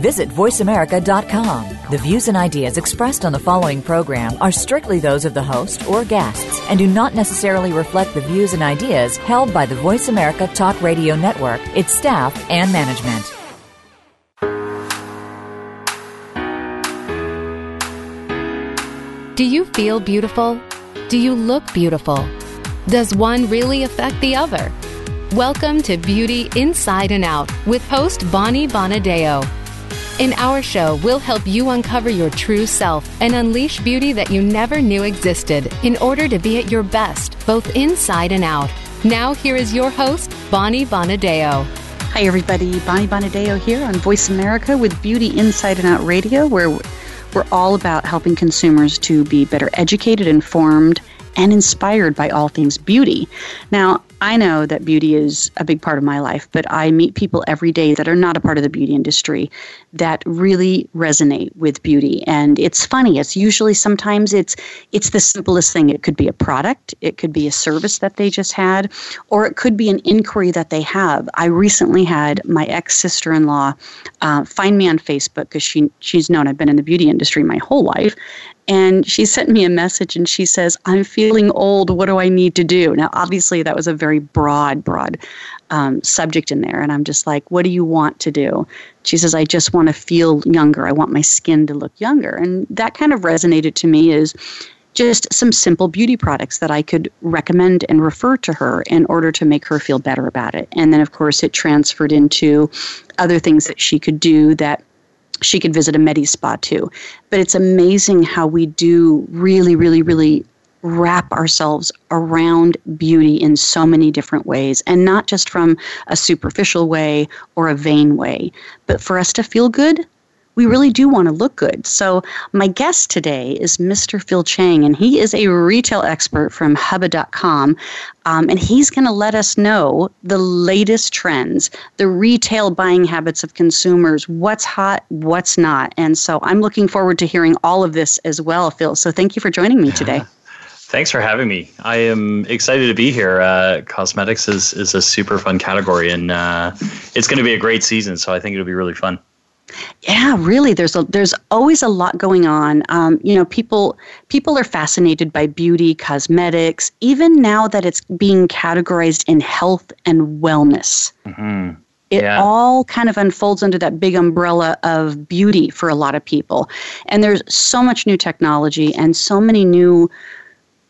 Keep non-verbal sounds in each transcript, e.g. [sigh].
Visit VoiceAmerica.com. The views and ideas expressed on the following program are strictly those of the host or guests and do not necessarily reflect the views and ideas held by the Voice America Talk Radio Network, its staff, and management. Do you feel beautiful? Do you look beautiful? Does one really affect the other? Welcome to Beauty Inside and Out with host Bonnie Bonadeo. In our show, we'll help you uncover your true self and unleash beauty that you never knew existed in order to be at your best, both inside and out. Now, here is your host, Bonnie Bonadeo. Hi, everybody. Bonnie Bonadeo here on Voice America with Beauty Inside and Out Radio, where we're all about helping consumers to be better educated, informed, and inspired by all things beauty. Now, I know that beauty is a big part of my life, but I meet people every day that are not a part of the beauty industry that really resonate with beauty. And it's funny. It's usually sometimes it's it's the simplest thing. It could be a product, it could be a service that they just had, or it could be an inquiry that they have. I recently had my ex sister in law uh, find me on Facebook because she she's known I've been in the beauty industry my whole life, and she sent me a message and she says, I'm feeling old. What do I need to do? Now, obviously, that was a very broad, broad um, subject in there. And I'm just like, what do you want to do? She says, I just want to feel younger. I want my skin to look younger. And that kind of resonated to me is just some simple beauty products that I could recommend and refer to her in order to make her feel better about it. And then, of course, it transferred into other things that she could do that she could visit a Medi Spa too. But it's amazing how we do really, really, really wrap ourselves around beauty in so many different ways and not just from a superficial way or a vain way, but for us to feel good we really do want to look good. So, my guest today is Mr. Phil Chang, and he is a retail expert from Hubba.com. Um, and he's going to let us know the latest trends, the retail buying habits of consumers, what's hot, what's not. And so, I'm looking forward to hearing all of this as well, Phil. So, thank you for joining me [laughs] today. Thanks for having me. I am excited to be here. Uh, cosmetics is, is a super fun category, and uh, it's going to be a great season. So I think it'll be really fun. Yeah, really. There's a there's always a lot going on. Um, you know, people people are fascinated by beauty, cosmetics, even now that it's being categorized in health and wellness. Mm-hmm. It yeah. all kind of unfolds under that big umbrella of beauty for a lot of people. And there's so much new technology and so many new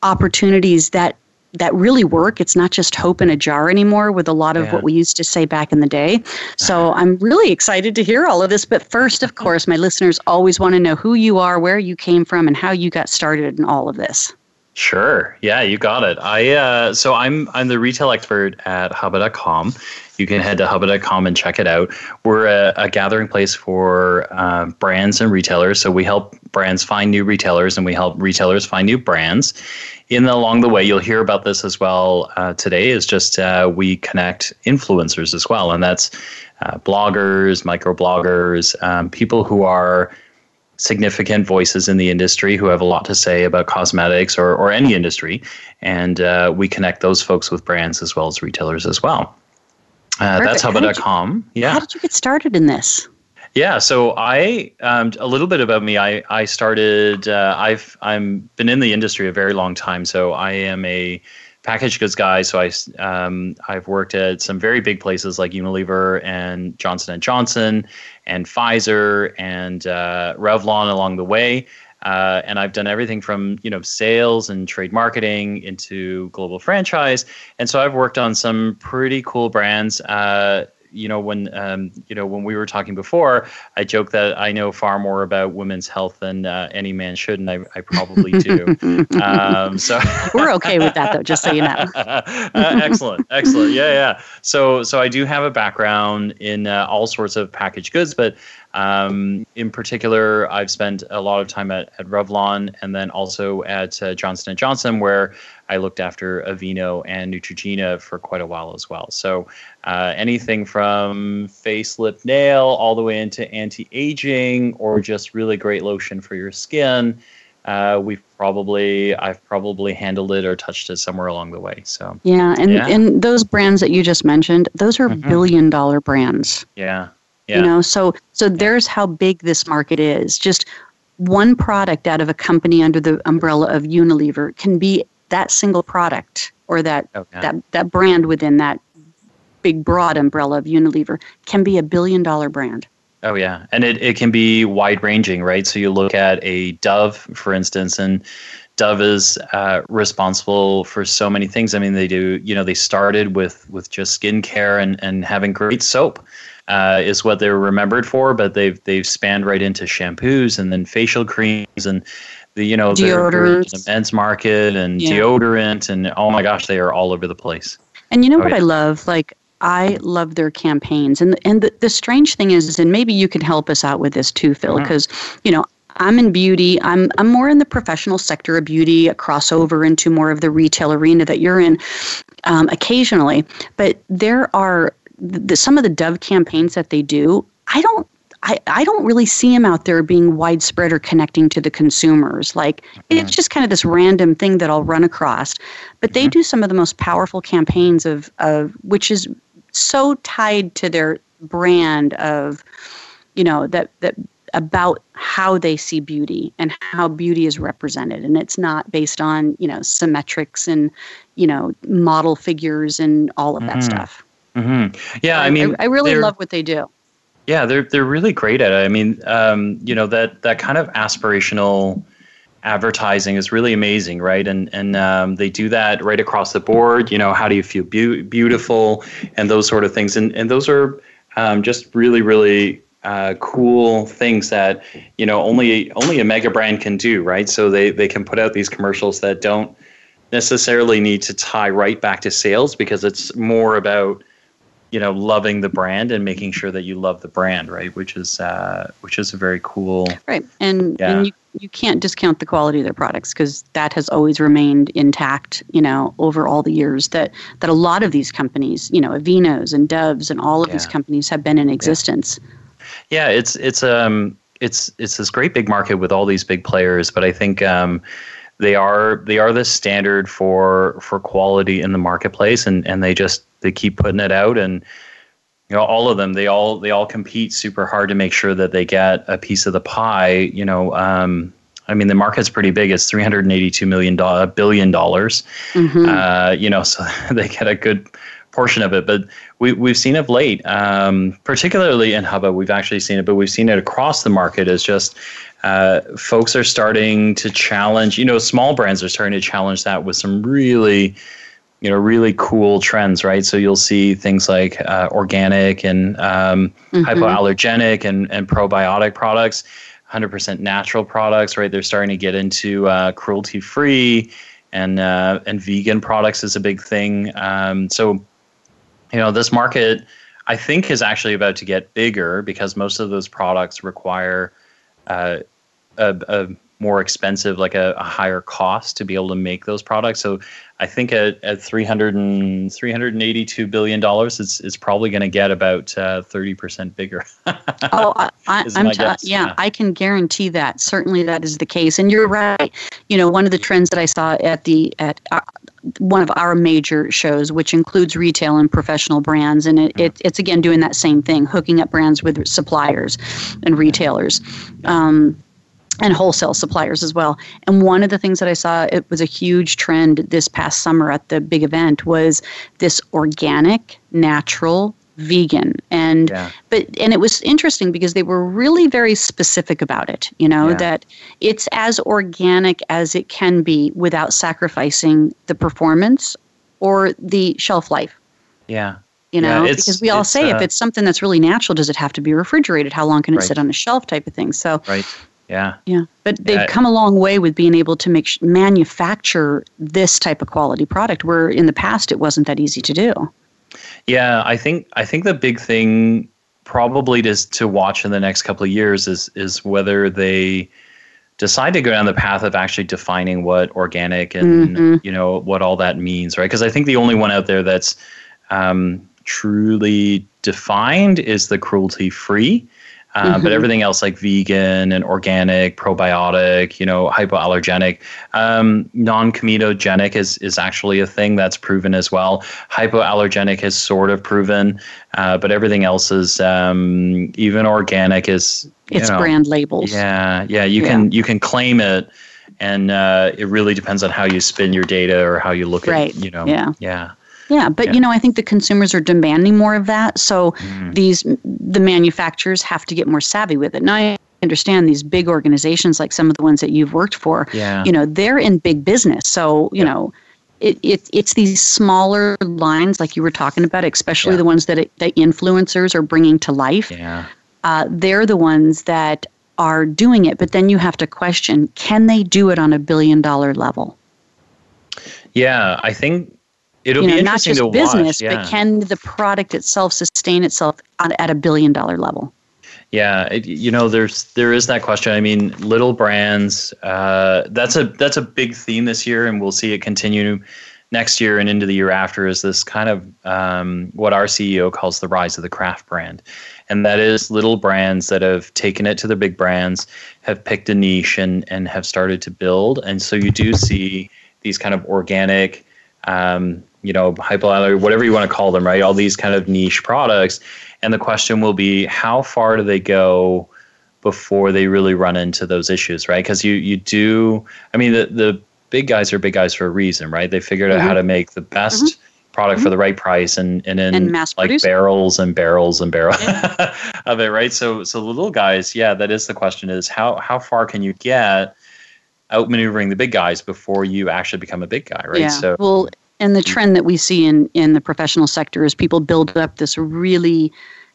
opportunities that that really work. It's not just hope in a jar anymore with a lot of yeah. what we used to say back in the day. So uh-huh. I'm really excited to hear all of this. But first, of [laughs] course, my listeners always want to know who you are, where you came from, and how you got started in all of this. Sure. Yeah, you got it. I uh, so I'm I'm the retail expert at Hubba.com. You can head to Hubba.com and check it out. We're a, a gathering place for uh, brands and retailers. So we help brands find new retailers, and we help retailers find new brands in the, along the way, you'll hear about this as well uh, today. Is just uh, we connect influencers as well, and that's uh, bloggers, microbloggers, um, people who are significant voices in the industry who have a lot to say about cosmetics or, or any industry, and uh, we connect those folks with brands as well as retailers as well. Uh, that's Hubba.com. Yeah. How did you get started in this? Yeah, so I um, a little bit about me. I I started. Uh, I've I'm been in the industry a very long time. So I am a packaged goods guy. So I um, I've worked at some very big places like Unilever and Johnson and Johnson and Pfizer and uh, Revlon along the way. Uh, and I've done everything from you know sales and trade marketing into global franchise, and so I've worked on some pretty cool brands. Uh, you know when um, you know when we were talking before, I joke that I know far more about women's health than uh, any man should, and I, I probably do. [laughs] um, so [laughs] we're okay with that, though. Just so you know. [laughs] uh, excellent, excellent. Yeah, yeah. So so I do have a background in uh, all sorts of packaged goods, but um, in particular, I've spent a lot of time at, at Revlon and then also at uh, Johnson & Johnson, where I looked after Aveeno and Neutrogena for quite a while as well. So uh, anything from face, lip, nail, all the way into anti-aging, or just really great lotion for your skin. Uh, we've probably I've probably handled it or touched it somewhere along the way. So yeah, and yeah. and those brands that you just mentioned, those are mm-hmm. billion dollar brands. Yeah. Yeah. You know, so so there's how big this market is. Just one product out of a company under the umbrella of Unilever can be that single product or that okay. that that brand within that big broad umbrella of Unilever can be a billion dollar brand. Oh yeah, and it, it can be wide ranging, right? So you look at a Dove, for instance, and Dove is uh, responsible for so many things. I mean, they do. You know, they started with with just skincare and and having great soap uh, is what they're remembered for, but they've they've spanned right into shampoos and then facial creams and the you know deodorant, the men's market and yeah. deodorant and oh my gosh, they are all over the place. And you know oh, what yeah. I love? Like I love their campaigns, and and the, the strange thing is, and maybe you can help us out with this too, Phil, because mm-hmm. you know I'm in beauty. I'm I'm more in the professional sector of beauty, a crossover into more of the retail arena that you're in um, occasionally. But there are the, some of the Dove campaigns that they do, I don't I, I don't really see them out there being widespread or connecting to the consumers. Like mm-hmm. it's just kind of this random thing that I'll run across. But they mm-hmm. do some of the most powerful campaigns of, of which is so tied to their brand of, you know, that that about how they see beauty and how beauty is represented and it's not based on you know symmetrics and you know model figures and all of that mm-hmm. stuff Mm-hmm. Yeah, I mean, I, I really love what they do. Yeah, they're they're really great at it. I mean, um, you know that that kind of aspirational advertising is really amazing, right? And and um, they do that right across the board. You know, how do you feel be- beautiful, and those sort of things. And and those are um, just really really uh, cool things that you know only only a mega brand can do, right? So they they can put out these commercials that don't necessarily need to tie right back to sales because it's more about you know loving the brand and making sure that you love the brand right which is uh, which is a very cool right and, yeah. and you, you can't discount the quality of their products because that has always remained intact you know over all the years that that a lot of these companies you know Aveenos and Doves and all of yeah. these companies have been in existence yeah. yeah it's it's um it's it's this great big market with all these big players but i think um they are they are the standard for for quality in the marketplace and and they just they keep putting it out and you know all of them they all they all compete super hard to make sure that they get a piece of the pie you know um, I mean, the market's pretty big. It's three hundred eighty-two million billion dollars. Mm-hmm. Uh, you know, [laughs] so they get a good portion of it. But we we've seen of late, um, particularly in Hubba, we've actually seen it, but we've seen it across the market. As just uh, folks are starting to challenge. You know, small brands are starting to challenge that with some really you know really cool trends right so you'll see things like uh, organic and um, mm-hmm. hypoallergenic and, and probiotic products 100% natural products right they're starting to get into uh, cruelty free and uh, and vegan products is a big thing um, so you know this market i think is actually about to get bigger because most of those products require uh, a, a more expensive, like a, a, higher cost to be able to make those products. So I think at, at 300 and, $382 billion, it's, it's probably going to get about uh, 30% bigger. [laughs] oh, I, am t- yeah, yeah, I can guarantee that. Certainly that is the case. And you're right. You know, one of the trends that I saw at the, at uh, one of our major shows, which includes retail and professional brands. And it, it, it's again doing that same thing, hooking up brands with suppliers and retailers. Um, and wholesale suppliers as well. And one of the things that I saw it was a huge trend this past summer at the big event was this organic, natural, vegan and yeah. but and it was interesting because they were really very specific about it you know yeah. that it's as organic as it can be without sacrificing the performance or the shelf life yeah you know yeah, because we all say uh, if it's something that's really natural does it have to be refrigerated how long can it right. sit on a shelf type of thing so right yeah. Yeah. But they've come a long way with being able to make manufacture this type of quality product where in the past it wasn't that easy to do. Yeah, I think I think the big thing probably to to watch in the next couple of years is is whether they decide to go down the path of actually defining what organic and mm-hmm. you know what all that means, right? Because I think the only one out there that's um, truly defined is the cruelty free. Uh, mm-hmm. But everything else, like vegan and organic, probiotic, you know, hypoallergenic, um, non-comedogenic is is actually a thing that's proven as well. Hypoallergenic is sort of proven, uh, but everything else is um, even organic is. It's know, brand labels. Yeah, yeah. You yeah. can you can claim it, and uh, it really depends on how you spin your data or how you look right. at you know. Yeah. Yeah. Yeah, but yeah. you know, I think the consumers are demanding more of that. So mm. these the manufacturers have to get more savvy with it. Now I understand these big organizations like some of the ones that you've worked for. Yeah. You know, they're in big business. So, you yeah. know, it, it, it's these smaller lines like you were talking about, especially the ones that it, the influencers are bringing to life. Yeah. Uh, they're the ones that are doing it, but then you have to question can they do it on a billion dollar level? Yeah, I think It'll you know, be not just to business, watch, yeah. but can the product itself sustain itself on, at a billion dollar level? Yeah, it, you know, there's there is that question. I mean, little brands. Uh, that's a that's a big theme this year, and we'll see it continue next year and into the year after. Is this kind of um, what our CEO calls the rise of the craft brand, and that is little brands that have taken it to the big brands, have picked a niche, and and have started to build. And so you do see these kind of organic. Um, you know, hypoallergenic, whatever you want to call them, right? All these kind of niche products. And the question will be how far do they go before they really run into those issues, right? Because you, you do, I mean, the, the big guys are big guys for a reason, right? They figured mm-hmm. out how to make the best mm-hmm. product mm-hmm. for the right price and, and in and like barrels and barrels and barrels yeah. [laughs] of it, right? So, so the little guys, yeah, that is the question is how, how far can you get outmaneuvering the big guys before you actually become a big guy, right? Yeah. So, well, and the trend that we see in in the professional sector is people build up this really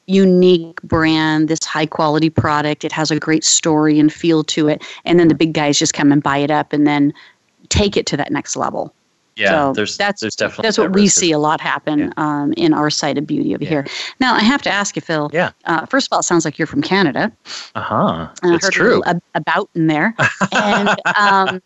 unique brand, this high quality product. It has a great story and feel to it, and then the big guys just come and buy it up and then take it to that next level. Yeah, so there's that's there's definitely that's what we see a lot happen yeah. um, in our side of beauty over yeah. here. Now I have to ask you, Phil. Yeah. Uh, first of all, it sounds like you're from Canada. Uh-huh. Uh, it's true. About in there, [laughs] and um,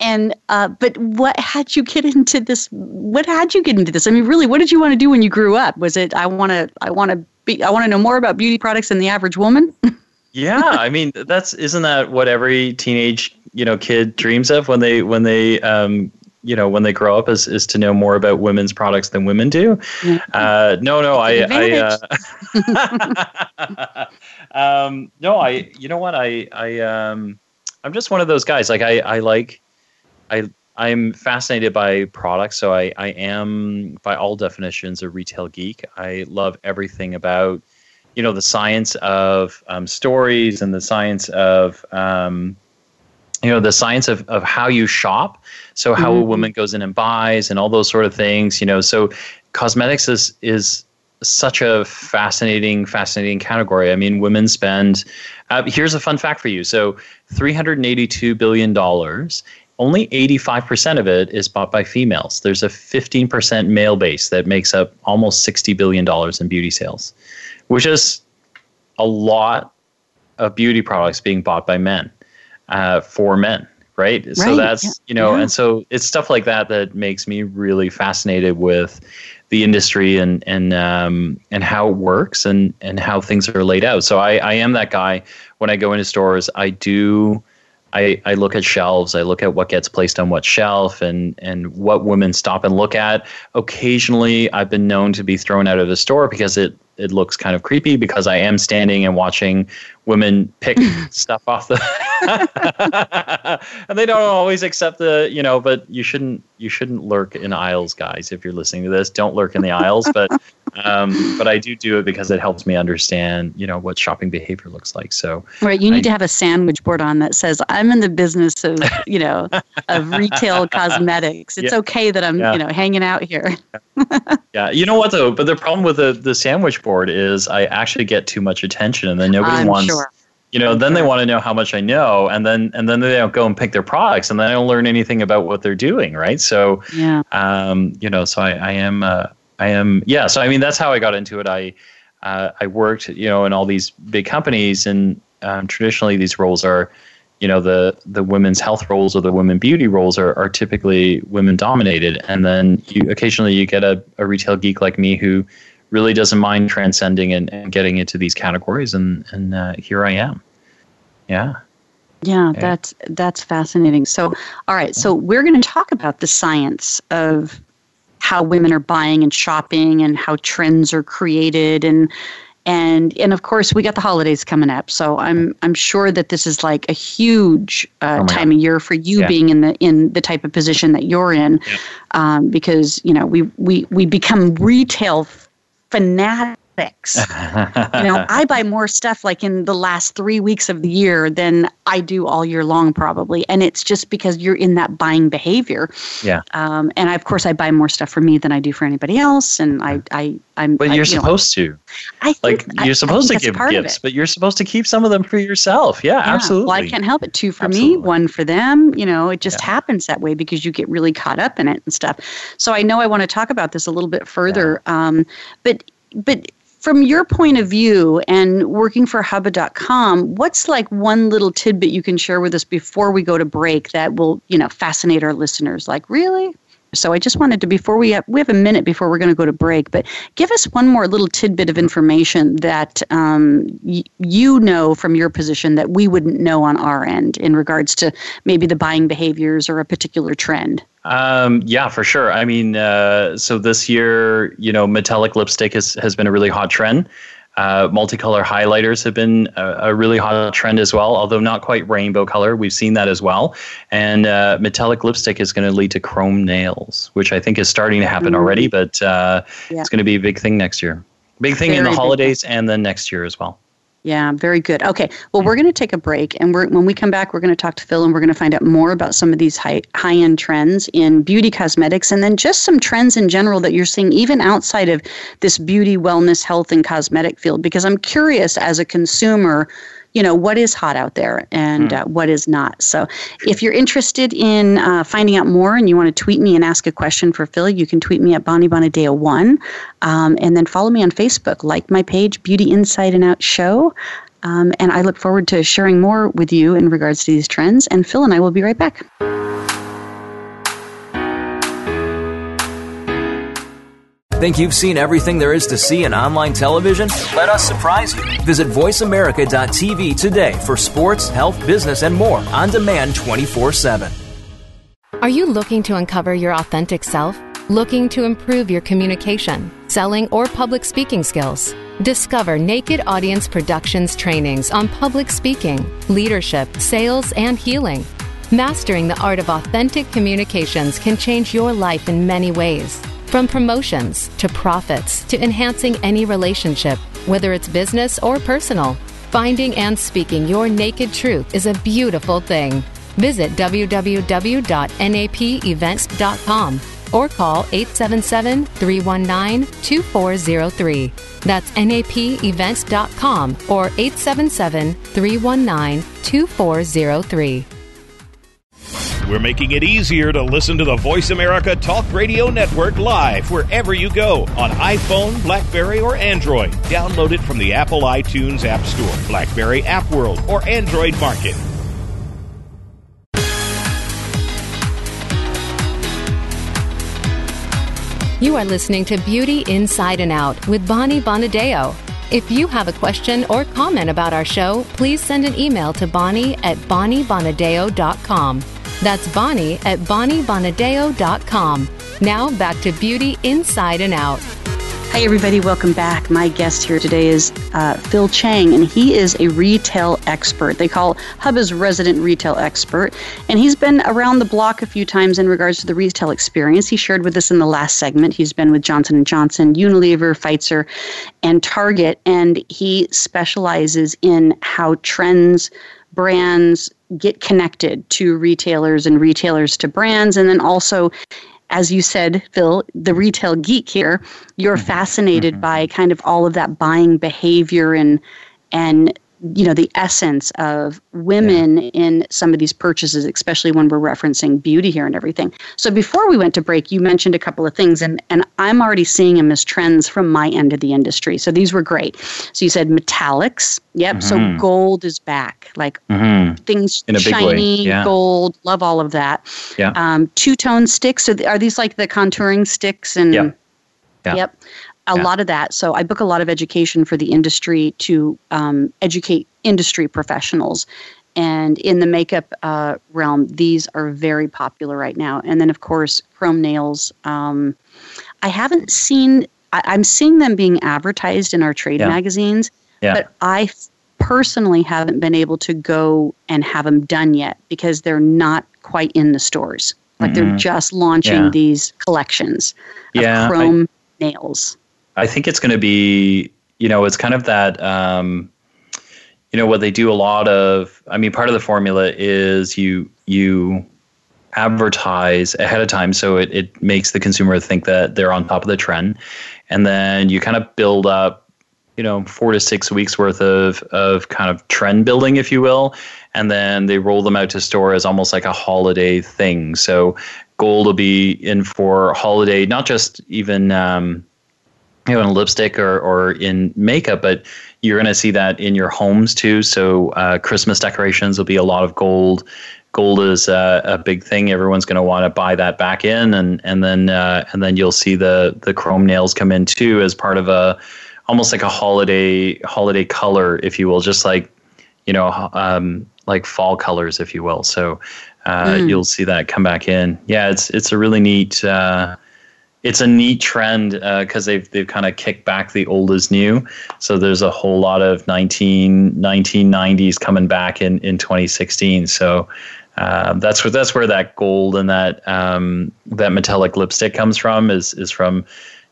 and uh, but what had you get into this what had you get into this? I mean really what did you want to do when you grew up? Was it i want to i want to be i want to know more about beauty products than the average woman? [laughs] Yeah i mean that's isn't that what every teenage you know kid dreams of when they when they um you know when they grow up is, is to know more about women's products than women do? Uh, no no i i uh, [laughs] um, no i you know what? I i um i'm just one of those guys like i i like I I'm fascinated by products, so I, I am by all definitions a retail geek. I love everything about you know the science of um, stories and the science of um, you know the science of, of how you shop so how mm-hmm. a woman goes in and buys and all those sort of things you know so cosmetics is is such a fascinating fascinating category i mean women spend uh, here's a fun fact for you so 382 billion dollars only 85% of it is bought by females. There's a 15% male base that makes up almost $60 billion in beauty sales, which is a lot of beauty products being bought by men uh, for men. Right? right. So that's, you know, yeah. and so it's stuff like that that makes me really fascinated with the industry and, and, um, and how it works and, and how things are laid out. So I, I am that guy when I go into stores, I do, I, I look at shelves, I look at what gets placed on what shelf and, and what women stop and look at. Occasionally, I've been known to be thrown out of the store because it, it looks kind of creepy because I am standing and watching women pick [laughs] stuff off the [laughs] and they don't always accept the you know but you shouldn't you shouldn't lurk in aisles guys if you're listening to this don't lurk in the aisles but um, but I do do it because it helps me understand, you know, what shopping behavior looks like. So, right, you need I, to have a sandwich board on that says, "I'm in the business of, you know, of retail [laughs] cosmetics. It's yeah, okay that I'm, yeah. you know, hanging out here." [laughs] yeah, you know what though? But the problem with the the sandwich board is I actually get too much attention, and then nobody I'm wants. Sure you know then they want to know how much i know and then and then they don't go and pick their products and then i don't learn anything about what they're doing right so yeah um you know so i, I am uh, i am yeah so i mean that's how i got into it. I uh, i worked you know in all these big companies and um, traditionally these roles are you know the the women's health roles or the women beauty roles are, are typically women dominated. And then you occasionally you get a, a retail geek like me who really doesn't mind transcending and, and getting into these categories and and uh, here i am. Yeah. Yeah, that's that's fascinating. So, all right, so we're going to talk about the science of how women are buying and shopping and how trends are created and and and of course we got the holidays coming up so i'm i'm sure that this is like a huge uh, oh time God. of year for you yeah. being in the in the type of position that you're in yeah. um, because you know we we we become retail fanatics [laughs] you know, I buy more stuff like in the last three weeks of the year than I do all year long, probably. And it's just because you're in that buying behavior. Yeah. Um, and I, of course, I buy more stuff for me than I do for anybody else. And I, I, I'm. But you're I, supposed know, to. I think, like you're supposed I, to give gifts, but you're supposed to keep some of them for yourself. Yeah, yeah, absolutely. Well, I can't help it. Two for absolutely. me, one for them. You know, it just yeah. happens that way because you get really caught up in it and stuff. So I know I want to talk about this a little bit further. Yeah. Um, but but from your point of view and working for hubba.com what's like one little tidbit you can share with us before we go to break that will you know fascinate our listeners? Like really so i just wanted to before we have we have a minute before we're going to go to break but give us one more little tidbit of information that um, y- you know from your position that we wouldn't know on our end in regards to maybe the buying behaviors or a particular trend um, yeah, for sure. I mean, uh, so this year, you know, metallic lipstick has, has been a really hot trend. Uh, multicolor highlighters have been a, a, really hot trend as well, although not quite rainbow color. We've seen that as well. And uh, metallic lipstick is going to lead to chrome nails, which I think is starting to happen mm-hmm. already, but uh, yeah. it's going to be a big thing next year. Big thing Very in the holidays and then next year as well. Yeah, very good. Okay, well, we're hmm. going to take a break, and we're, when we come back, we're going to talk to Phil, and we're going to find out more about some of these high high end trends in beauty cosmetics, and then just some trends in general that you're seeing even outside of this beauty, wellness, health, and cosmetic field. Because I'm curious as a consumer you know what is hot out there and mm. uh, what is not. So if you're interested in uh, finding out more and you want to tweet me and ask a question for phil you can tweet me at bonnie bonadeo one um, and then follow me on facebook. Like my page beauty inside and out show. Um, and i look forward to sharing more with you in regards to these trends. And phil and i will be right back Think you've seen everything there is to see in online television? Let us surprise you. Visit VoiceAmerica.tv today for sports, health, business, and more on demand 24 7. Are you looking to uncover your authentic self? Looking to improve your communication, selling, or public speaking skills? Discover Naked Audience Productions trainings on public speaking, leadership, sales, and healing. Mastering the art of authentic communications can change your life in many ways. From promotions to profits to enhancing any relationship, whether it's business or personal, finding and speaking your naked truth is a beautiful thing. Visit www.napevents.com or call 877 319 2403. That's napevents.com or 877 319 2403. We're making it easier to listen to the Voice America Talk Radio Network live wherever you go on iPhone, Blackberry, or Android. Download it from the Apple iTunes App Store, Blackberry App World, or Android Market. You are listening to Beauty Inside and Out with Bonnie Bonadeo. If you have a question or comment about our show, please send an email to Bonnie at bonniebonadeo.com. That's Bonnie at bonniebonadeo.com. Now back to Beauty Inside and Out. Hi, everybody. Welcome back. My guest here today is uh, Phil Chang, and he is a retail expert. They call Hubba's resident retail expert, and he's been around the block a few times in regards to the retail experience. He shared with us in the last segment. He's been with Johnson & Johnson, Unilever, Pfizer, and Target, and he specializes in how trends, brands, get connected to retailers and retailers to brands and then also as you said phil the retail geek here you're mm-hmm. fascinated mm-hmm. by kind of all of that buying behavior and and you know the essence of women yeah. in some of these purchases especially when we're referencing beauty here and everything so before we went to break you mentioned a couple of things and and i'm already seeing them as trends from my end of the industry so these were great so you said metallics yep mm-hmm. so gold is back like mm-hmm. things shiny yeah. gold love all of that yeah um, two-tone sticks so are these like the contouring sticks and yeah. Yeah. Yep a yeah. lot of that. So I book a lot of education for the industry to um, educate industry professionals. And in the makeup uh, realm, these are very popular right now. And then, of course, chrome nails. Um, I haven't seen, I, am seeing them being advertised in our trade yeah. magazines, yeah. but I personally haven't been able to go and have them done yet because they're not quite in the stores. Like mm-hmm. they're just launching these collections of chrome I, nails. I think it's going to be, you know, it's kind of that, um, you know, what they do a lot of. I mean, part of the formula is you you advertise ahead of time, so it it makes the consumer think that they're on top of the trend, and then you kind of build up, you know, four to six weeks worth of of kind of trend building, if you will, and then they roll them out to store as almost like a holiday thing. So gold will be in for holiday, not just even. Um, you know, in lipstick or, or in makeup, but you're going to see that in your homes too. So uh, Christmas decorations will be a lot of gold. Gold is uh, a big thing. Everyone's going to want to buy that back in, and and then uh, and then you'll see the the chrome nails come in too as part of a almost like a holiday holiday color, if you will, just like you know um, like fall colors, if you will. So uh, mm. you'll see that come back in. Yeah, it's it's a really neat uh, it's a neat trend because uh, they've they've kind of kicked back the old as new. So there's a whole lot of 19, 1990s coming back in, in 2016. So uh, that's where that's where that gold and that um, that metallic lipstick comes from. Is is from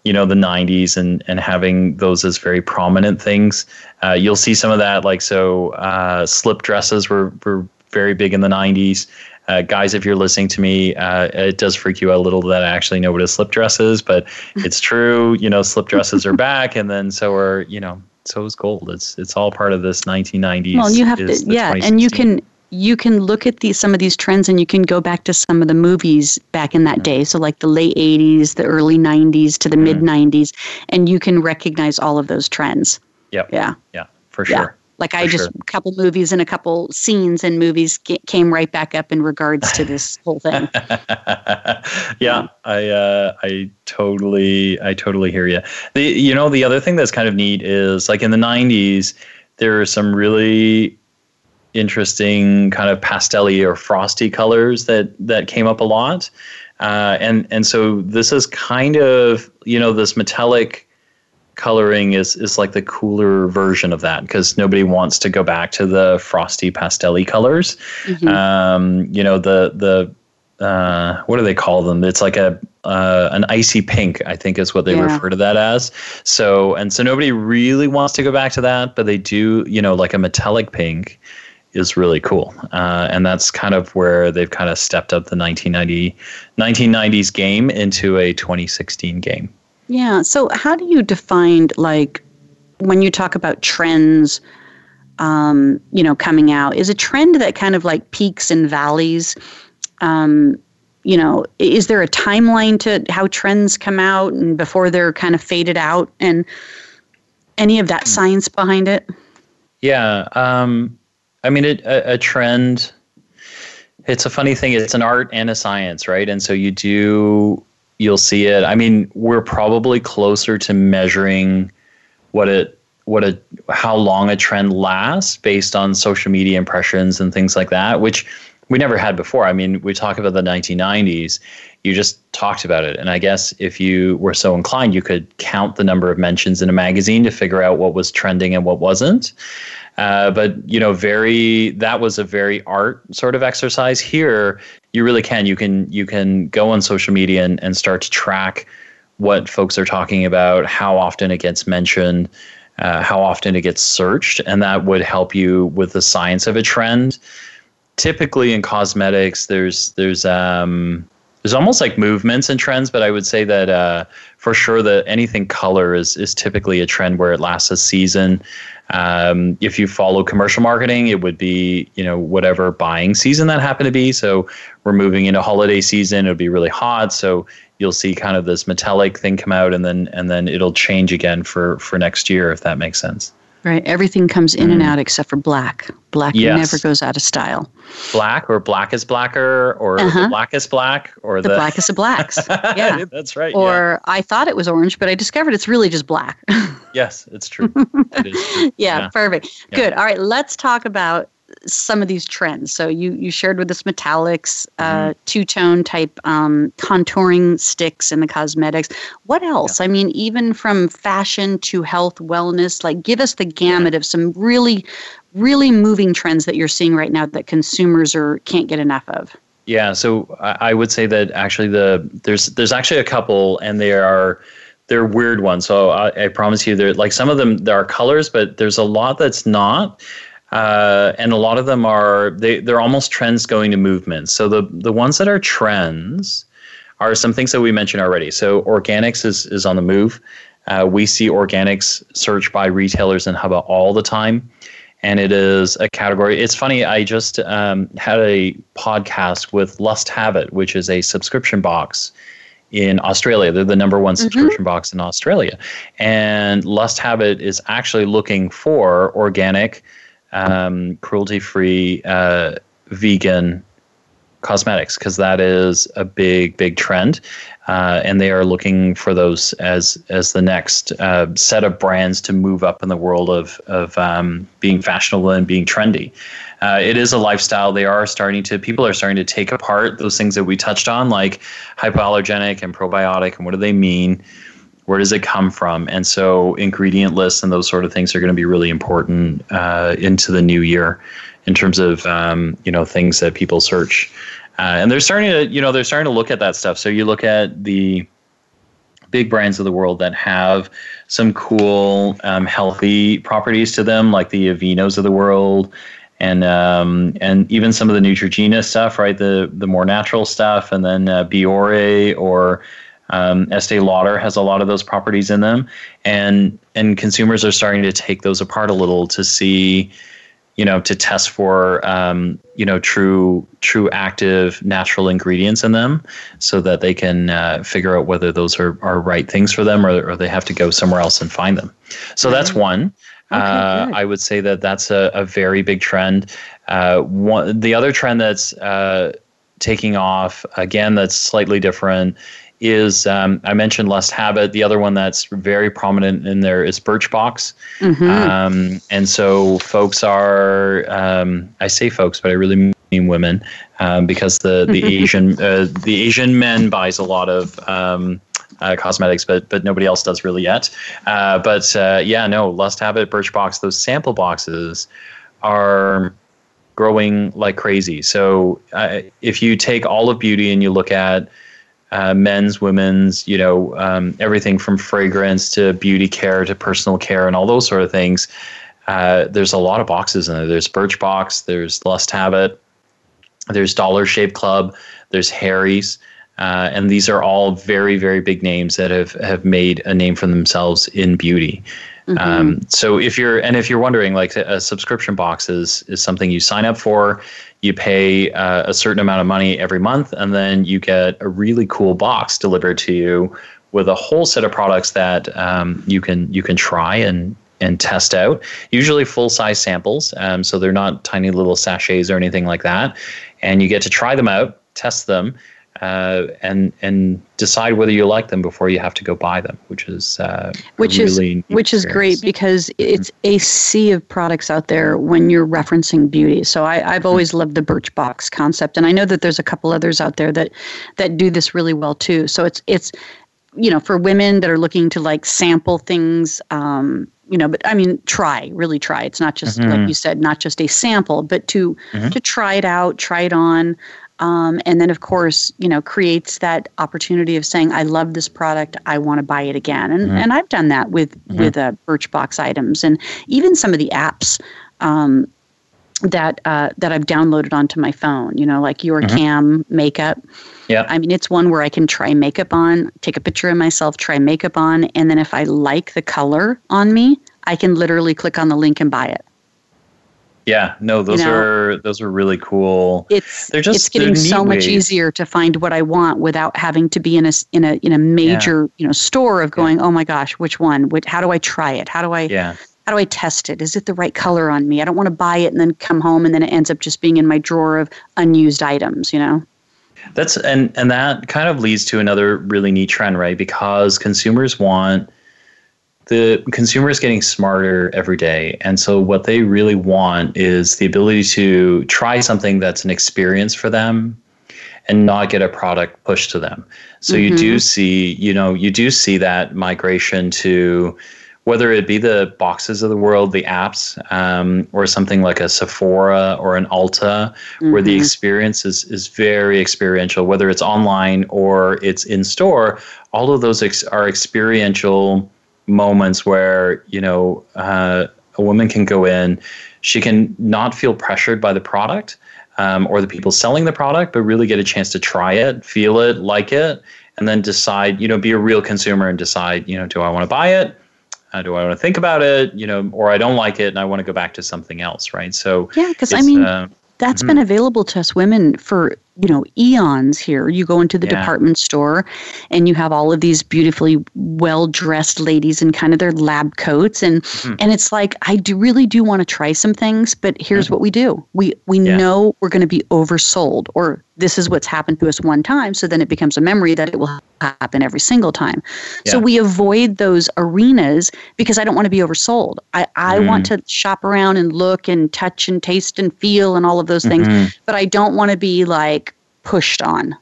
you know the 90s and and having those as very prominent things. Uh, you'll see some of that like so uh, slip dresses were were very big in the 90s. Uh, guys, if you're listening to me, uh, it does freak you out a little that I actually know what a slip dress is, but [laughs] it's true. You know, slip dresses are back, and then so are you know, so is gold. It's it's all part of this 1990s. Well, you have to, yeah, and you can you can look at these some of these trends, and you can go back to some of the movies back in that mm-hmm. day. So like the late 80s, the early 90s to the mm-hmm. mid 90s, and you can recognize all of those trends. Yep. Yeah. Yeah, for sure. Like I just a couple movies and a couple scenes and movies came right back up in regards to this [laughs] whole thing. [laughs] yeah, I uh, I totally I totally hear you. The you know the other thing that's kind of neat is like in the '90s there are some really interesting kind of pastelly or frosty colors that that came up a lot, uh, and and so this is kind of you know this metallic coloring is is like the cooler version of that because nobody wants to go back to the frosty pastelly colors. Mm-hmm. Um, you know the the uh, what do they call them? It's like a uh, an icy pink, I think is what they yeah. refer to that as. So and so nobody really wants to go back to that, but they do. You know, like a metallic pink is really cool, uh, and that's kind of where they've kind of stepped up the 1990 1990s game into a 2016 game. Yeah. So, how do you define like when you talk about trends? Um, you know, coming out is a trend that kind of like peaks and valleys. Um, you know, is there a timeline to how trends come out and before they're kind of faded out and any of that science behind it? Yeah. Um, I mean, it, a, a trend, it's a funny thing. It's an art and a science, right? And so you do you'll see it. I mean, we're probably closer to measuring what it what a how long a trend lasts based on social media impressions and things like that, which we never had before. I mean, we talk about the 1990s. You just talked about it, and I guess if you were so inclined, you could count the number of mentions in a magazine to figure out what was trending and what wasn't. Uh, but you know, very that was a very art sort of exercise. Here, you really can. You can you can go on social media and, and start to track what folks are talking about, how often it gets mentioned, uh, how often it gets searched, and that would help you with the science of a trend. Typically, in cosmetics, there's there's um, there's almost like movements and trends, but I would say that uh, for sure that anything color is is typically a trend where it lasts a season. Um, if you follow commercial marketing, it would be you know whatever buying season that happened to be. So we're moving into holiday season; it would be really hot, so you'll see kind of this metallic thing come out, and then and then it'll change again for for next year, if that makes sense. Right. Everything comes in mm. and out except for black. Black yes. never goes out of style. Black or black is blacker or uh-huh. the blackest black or the, the blackest of blacks. [laughs] Yeah. That's right. Or yeah. I thought it was orange, but I discovered it's really just black. [laughs] yes, it's true. It is true. [laughs] Yeah, yeah, perfect. Yeah. Good. All right, let's talk about some of these trends. So you you shared with us metallics, uh, mm-hmm. uh, two tone type um, contouring sticks in the cosmetics. What else? Yeah. I mean, even from fashion to health, wellness. Like, give us the gamut yeah. of some really, really moving trends that you're seeing right now that consumers are can't get enough of. Yeah. So I, I would say that actually the there's there's actually a couple, and they are they're weird ones. So I, I promise you, they're like some of them there are colors, but there's a lot that's not uh, and a lot of them are they they're almost trends going to movements. So the the ones that are trends are some things that we mentioned already. So organics is is on the move. Uh, we see organics searched by retailers in Hubba all the time, and it is a category. It's funny. I just um, had a podcast with Lust Habit, which is a subscription box in Australia. They're the number one mm-hmm. subscription mm-hmm. box in Australia, and Lust Habit is actually looking for organic um, cruelty free uh, vegan cosmetics because that is a big big trend. Uh, and they are looking for those as as the next uh, set of brands to move up in the world of of um, being fashionable and being trendy. Uh, it is a lifestyle. They are starting to people are starting to take apart those things that we touched on like hypoallergenic and probiotic and what do they mean where does it come from? And so ingredient lists and those sort of things are going to be really important uh, into the new year in terms of um, you know things that people search. Uh, and they're starting to you know they're starting to look at that stuff. So you look at the big brands of the world that have some cool um, healthy properties to them, like the Aveenos of the world. And um, and even some of the Neutrogena stuff, right? The the more natural stuff, and then uh, Biore or um, Estee Lauder has a lot of those properties in them, and and consumers are starting to take those apart a little to see, you know, to test for um, you know true true active natural ingredients in them, so that they can uh, figure out whether those are, are right things for them or, or they have to go somewhere else and find them. So that's one. Okay, uh, I would say that that's a, a very big trend. Uh, one, the other trend that's uh, taking off again that's slightly different is um, I mentioned Lust Habit. The other one that's very prominent in there is Birchbox. Mm-hmm. Um, and so folks are, um, I say folks, but I really mean women um, because the the [laughs] Asian uh, the Asian men buys a lot of. Um, uh, cosmetics, but but nobody else does really yet. Uh, but uh, yeah, no, Lust Habit, Birchbox, those sample boxes are growing like crazy. So uh, if you take all of beauty and you look at uh, men's, women's, you know, um, everything from fragrance to beauty care to personal care and all those sort of things. Uh, there's a lot of boxes in there. There's Birchbox, there's Lust Habit, there's Dollar Shave Club, there's Harry's. Uh, and these are all very, very big names that have, have made a name for themselves in beauty. Mm-hmm. Um, so if you're and if you're wondering, like a subscription box is is something you sign up for, you pay uh, a certain amount of money every month, and then you get a really cool box delivered to you with a whole set of products that um, you can you can try and and test out. Usually full size samples, um, so they're not tiny little sachets or anything like that. And you get to try them out, test them, uh, and and decide whether you like them before you have to go buy them, which is uh, which really is which is great because it's a sea of products out there when you're referencing beauty. So I, have mm-hmm. always loved the Birchbox concept, and I know that there's a couple others out there that that do this really well too. So it's it's you know for women that are looking to like sample things. Um, you know, but I mean, try, really try. It's not just mm-hmm. like you said, not just a sample, but to mm-hmm. to try it out, try it on. Um, and then, of course, you know, creates that opportunity of saying, "I love this product. I want to buy it again." And mm-hmm. and I've done that with mm-hmm. with uh, Birchbox items, and even some of the apps. Um, that uh, that I've downloaded onto my phone. You know, like your mm-hmm. cam makeup. Yeah. I mean, it's one where I can try makeup on, take a picture of myself, try makeup on, and then if I like the color on me, I can literally click on the link and buy it. Yeah, no, those you know, are those are really cool. It's they're just it's getting so much ways. easier to find what I want without having to be in a in a in a major yeah. you know store of going. Yeah. Oh my gosh, which one? Which, how do I try it? How do I? Yeah. How do I test it? Is it the right color on me? I don't want to buy it and then come home and then it ends up just being in my drawer of unused items. You know. That's and and that kind of leads to another really neat trend, right? Because consumers want the consumer is getting smarter every day. And so, what they really want is the ability to try something that's an experience for them and not get a product pushed to them. So, mm-hmm. you do mm-hmm. see, you know, you do see that migration to whether it be the boxes of the world, the apps, um, or something like a Sephora or an Ulta, mm-hmm. where the mm-hmm. experience is, is very experiential, whether it's online or it's in store, all of those ex- are experiential moments where you know uh, a woman can go in, she can not feel pressured by the product um, or the people selling the product, but really get a chance to try it, feel it, like it, and then decide. You know, be a real consumer and decide. You know, do I want to buy it? Uh, do I want to think about it? You know, or I don't like it and I want to go back to something else, right? So yeah, because I mean. Uh, that's mm-hmm. been available to us women for you know eons here you go into the yeah. department store and you have all of these beautifully well dressed ladies in kind of their lab coats and mm-hmm. and it's like i do really do want to try some things but here's mm-hmm. what we do we we yeah. know we're going to be oversold or this is what's happened to us one time so then it becomes a memory that it will happen every single time yeah. so we avoid those arenas because i don't want to be oversold i, I mm. want to shop around and look and touch and taste and feel and all of those things mm-hmm. but i don't want to be like pushed on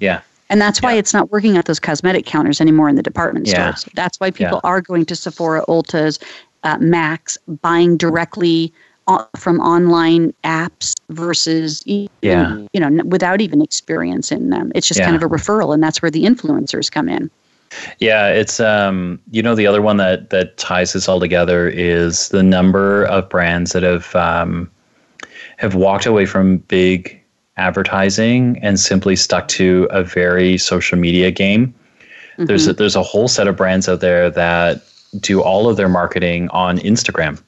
yeah and that's why yeah. it's not working at those cosmetic counters anymore in the department yeah. stores that's why people yeah. are going to sephora ultas uh, max buying directly from online apps versus yeah. you know without even experience in them. It's just kind of a referral, and that's where the influencers come in. Yeah, it's um, you know the other one that that ties this all together is the number of brands that have um, have walked away from big advertising and simply stuck to a very social media game. Mm-hmm. There's a, there's a whole set of brands out there that do all of their marketing on Instagram,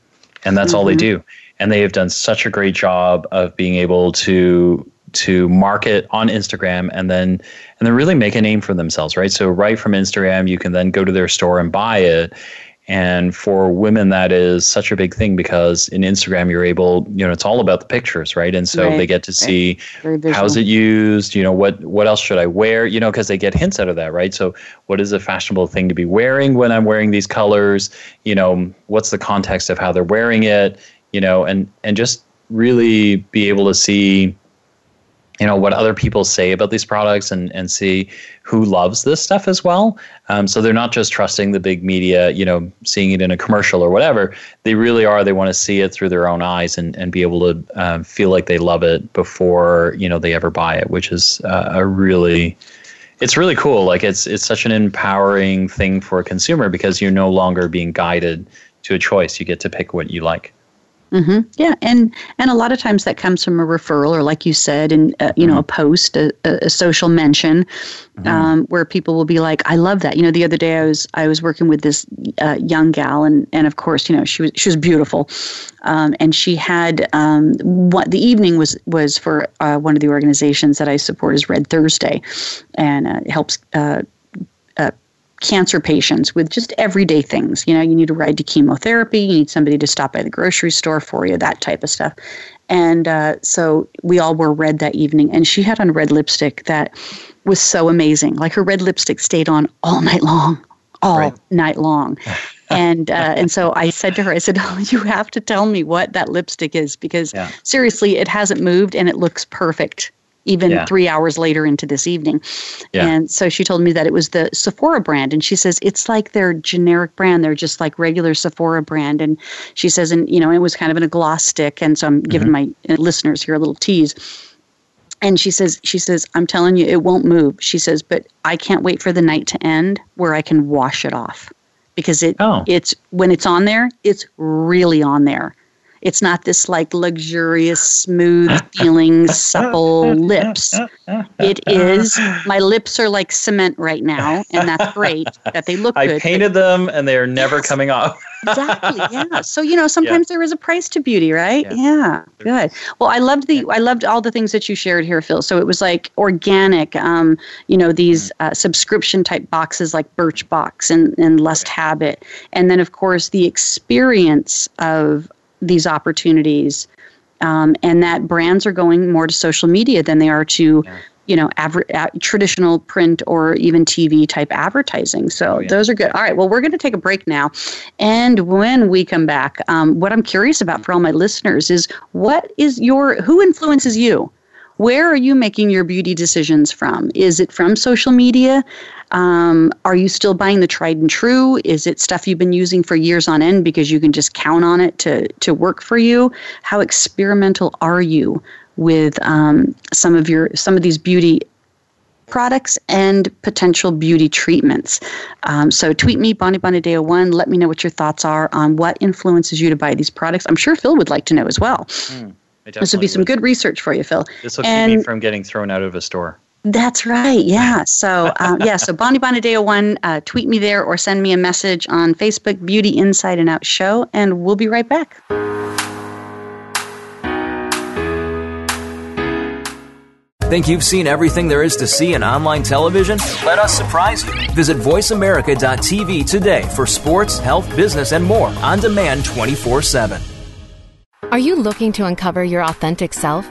and that's mm-hmm. all they mm-hmm. do and they have done such a great job of being able to to market on Instagram and then and then really make a name for themselves, right? So right from Instagram, you can then go to their store and buy it. And for women, that is such a big thing because in Instagram, you're able, you know, it's all about the pictures, right? And so right. they get to see how's it used, you know, what what else should I wear, you know, because they get hints out of that, right? So what is a fashionable thing to be wearing when I'm wearing these colors? You know, what's the context of how they're wearing it? you know, and and just really be able to see you know what other people say about these products and and see who loves this stuff as well. Um, so they're not just trusting the big media you know seeing it in a commercial or whatever. They really are. They want to see it through their own eyes and, and be able to um, feel like they love it before you know they ever buy it which is uh, a really it's really cool. Like it's it's such an empowering thing for a consumer because you're no longer being guided to a choice. You get to pick what you like Mm-hmm. Yeah, and and a lot of times that comes from a referral, or like you said, and uh, you mm-hmm. know, a post, a, a social mention, mm-hmm. um, where people will be like, "I love that." You know, the other day I was I was working with this uh, young gal, and and of course, you know, she was she was beautiful, um, and she had um, what the evening was was for uh, one of the organizations that I support is Red Thursday, and uh, helps uh, uh, cancer patients with just everyday things. You know, you need a ride to chemotherapy, you need somebody to stop by the grocery store for you, that type of stuff. And uh, so we all wore red that evening, and she had on red lipstick that was so amazing. Like her red lipstick stayed on all night long, all right. night long. [laughs] and uh, and so I said to her, I said, oh, "You have to tell me what that lipstick is because yeah. seriously, it hasn't moved and it looks perfect." Even yeah. three hours later into this evening. Yeah. And so she told me that it was the Sephora brand. And she says, it's like their generic brand. They're just like regular Sephora brand. And she says, and, you know, it was kind of in a gloss stick. And so I'm giving mm-hmm. my listeners here a little tease. And she says, she says, I'm telling you, it won't move. She says, but I can't wait for the night to end where I can wash it off because it, oh. it's when it's on there, it's really on there It's not this like luxurious, smooth feeling, supple lips. It is, my lips are like cement right now, and that's great that they look I good. painted them and they're never Yes. coming off. exactly [laughs] yeah so you know sometimes there is a price to beauty right Yeah. yeah, good well i loved the i loved all the things that you shared here phil so it was like organic um you know these uh, subscription type boxes like birchbox and and lust habit and then of course the experience of these opportunities. Um, and that brands are going more to social media than they are to Yeah. you know traditional print or even tv type advertising. So Oh, yeah. those are good. All right. Well we're going to take a break now. And when we come back um, what i'm curious about for all my listeners is what is your who influences you? Where are you making your beauty decisions from? Is it from social media um, are you still buying the tried and true is it stuff you've been using for years on end because you can just count on it to to work for you how experimental are you with um, some of your some of these beauty products and potential beauty treatments. Um, so tweet me, Bonnie Bonadeo one. Let me know what your thoughts are on what influences you to buy these products. I'm sure Phil would like to know as well. I This would be some good research for you, Phil. This will keep me from getting thrown out of a store. That's right. Yeah. So um, yeah. So Bonnie Bonadeo one. Uh, tweet me there or send me a message on Facebook, Beauty Inside and Out Show, and we'll be right back. Think you've seen everything there is to see in online television? Let us surprise you. Visit VoiceAmerica.tv today for sports, health, business, and more on demand 24 7. Are you looking to uncover your authentic self?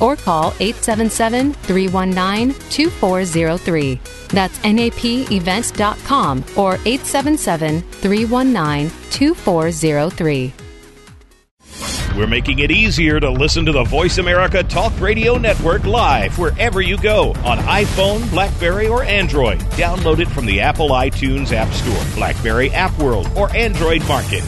or call 877 319 2403. That's napevents.com or 877 319 2403. We're making it easier to listen to the Voice America Talk Radio Network live wherever you go on iPhone, Blackberry, or Android. Download it from the Apple iTunes App Store, Blackberry App World, or Android Market.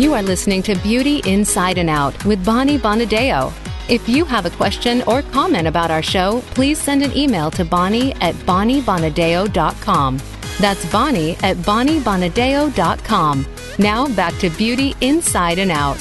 You are listening to Beauty Inside and Out with Bonnie Bonadeo. If you have a question or comment about our show, please send an email to Bonnie at BonnieBonadeo.com. That's Bonnie at BonnieBonadeo.com. Now back to Beauty Inside and Out.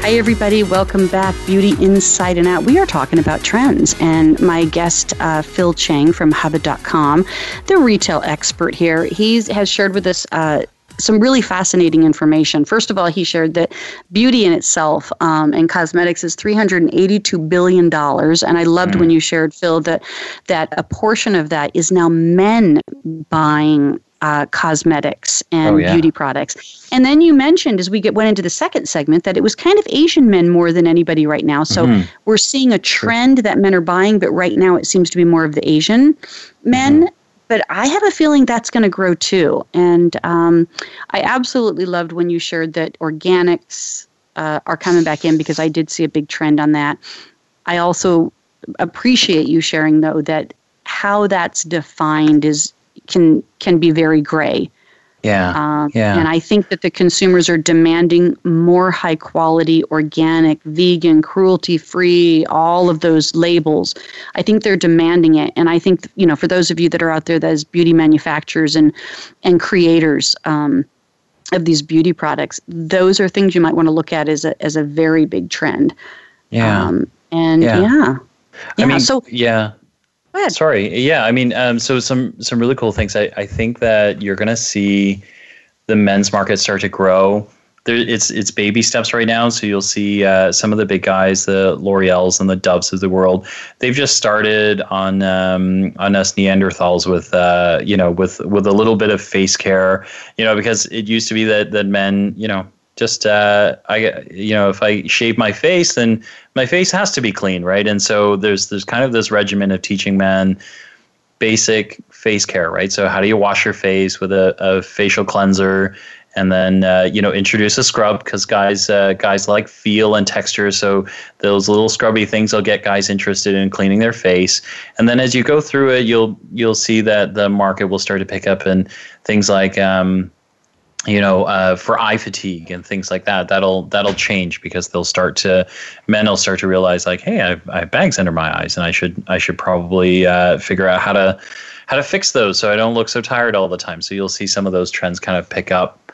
Hi, everybody. Welcome back. Beauty Inside and Out. We are talking about trends, and my guest, uh, Phil Chang from Hubba.com, the retail expert here, he has shared with us. Uh, some really fascinating information. First of all, he shared that beauty in itself um, and cosmetics is $382 billion. And I loved when you shared, Phil, that, that a portion of that is now men buying uh, cosmetics and Oh, yeah. beauty products. And then you mentioned, as we get went into the second segment, that it was kind of Asian men more than anybody right now. So Mhm. we're seeing a trend that men are buying, but right now it seems to be more of the Asian men. But I have a feeling that's going to grow too. And um, I absolutely loved when you shared that organics uh, are coming back in because I did see a big trend on that. I also appreciate you sharing though that how that's defined is can can be very gray. Yeah. Um, Yeah. And I think that the consumers are demanding more high quality, organic, vegan, cruelty free, all of those labels. I think they're demanding it. And I think, you know, for those of you that are out there that as beauty manufacturers and, and creators um, of these beauty products, those are things you might want to look at as a, as a very big trend. yeah. Um, and Yeah. yeah. Yeah. I mean, so yeah. Go ahead. Sorry. Yeah. I mean, um, so some some really cool things. I, I think that you're gonna see the men's market start to grow. There, it's it's baby steps right now. So you'll see uh, some of the big guys, the L'Oreal's and the Doves of the world. They've just started on um, on us Neanderthals with uh, you know with with a little bit of face care. You know, because it used to be that that men, you know, just uh, I you know if I shave my face, then my face has to be clean, right? And so there's there's kind of this regimen of teaching men basic face care, right? So how do you wash your face with a, a facial cleanser? and then uh, you know introduce a scrub because guys uh, guys like feel and texture so those little scrubby things will get guys interested in cleaning their face and then as you go through it you'll you'll see that the market will start to pick up and things like um, you know, uh, for eye fatigue and things like that, that'll that'll change because they'll start to men will start to realize like, hey, I I have bags under my eyes, and I should I should probably uh, figure out how to how to fix those so I don't look so tired all the time. So you'll see some of those trends kind of pick up